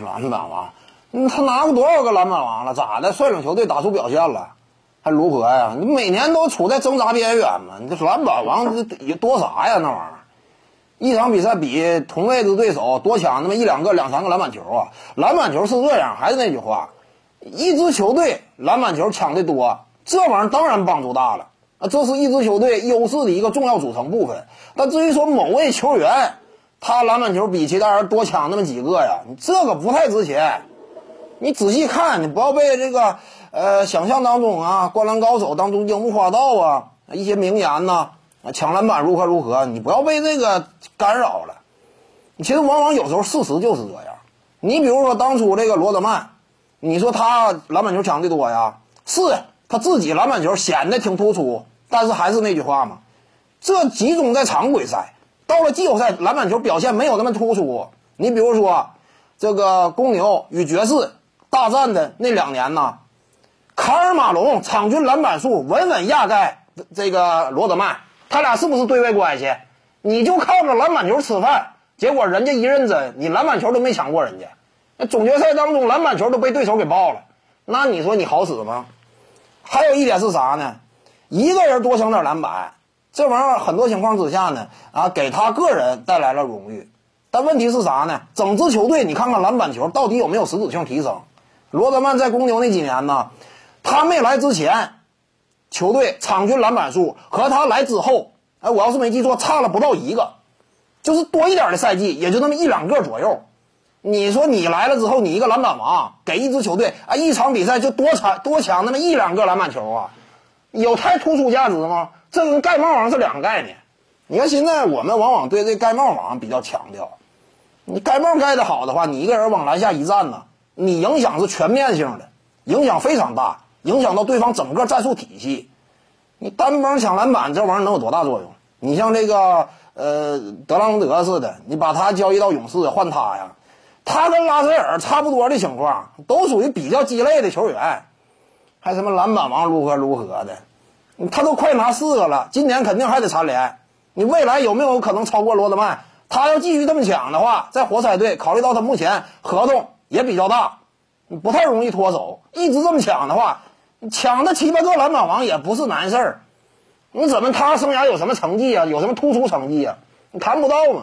篮板王，他拿过多少个篮板王了？咋的？率领球队打出表现了，还如何呀？你每年都处在挣扎边缘嘛？你这篮板王这有多啥呀？那玩意儿，一场比赛比同位置对手多抢那么一两个、两三个篮板球啊！篮板球是这样，还是那句话，一支球队篮板球抢的多，这玩意儿当然帮助大了啊！这是一支球队优势的一个重要组成部分。但至于说某位球员，他篮板球比其他人多抢那么几个呀，你这个不太值钱。你仔细看，你不要被这个呃想象当中啊，灌篮高手当中樱木花道啊一些名言呐，抢篮板如何如何，你不要被这个干扰了。其实往往有时候事实就是这样。你比如说当初这个罗德曼，你说他篮板球抢的多呀，是他自己篮板球显得挺突出，但是还是那句话嘛，这集中在常规赛。到了季后赛，篮板球表现没有那么突出。你比如说，这个公牛与爵士大战的那两年呢，卡尔马龙场均篮板数稳稳压盖这个罗德曼，他俩是不是对位关系？你就靠着篮板球吃饭，结果人家一认真，你篮板球都没抢过人家。那总决赛当中，篮板球都被对手给爆了，那你说你好使吗？还有一点是啥呢？一个人多抢点篮板。这玩意儿很多情况之下呢，啊，给他个人带来了荣誉，但问题是啥呢？整支球队，你看看篮板球到底有没有实质性提升？罗德曼在公牛那几年呢，他没来之前，球队场均篮板数和他来之后，哎，我要是没记错，差了不到一个，就是多一点的赛季也就那么一两个左右。你说你来了之后，你一个篮板王，给一支球队啊一场比赛就多抢多抢那么一两个篮板球啊，有太突出价值吗？这跟盖帽王是两个概念。你看现在我们往往对这盖帽王比较强调，你盖帽盖的好的话，你一个人往篮下一站呢，你影响是全面性的，影响非常大，影响到对方整个战术体系。你单帮抢篮板这玩意儿能有多大作用？你像这个呃德拉蒙德似的，你把他交易到勇士换他呀，他跟拉塞尔差不多的情况，都属于比较鸡肋的球员，还什么篮板王如何如何的。他都快拿四个了，今年肯定还得蝉联。你未来有没有可能超过罗德曼？他要继续这么抢的话，在活塞队，考虑到他目前合同也比较大，不太容易脱手。一直这么抢的话，抢的七八个篮板王也不是难事儿。你怎么他生涯有什么成绩啊？有什么突出成绩啊？你谈不到嘛。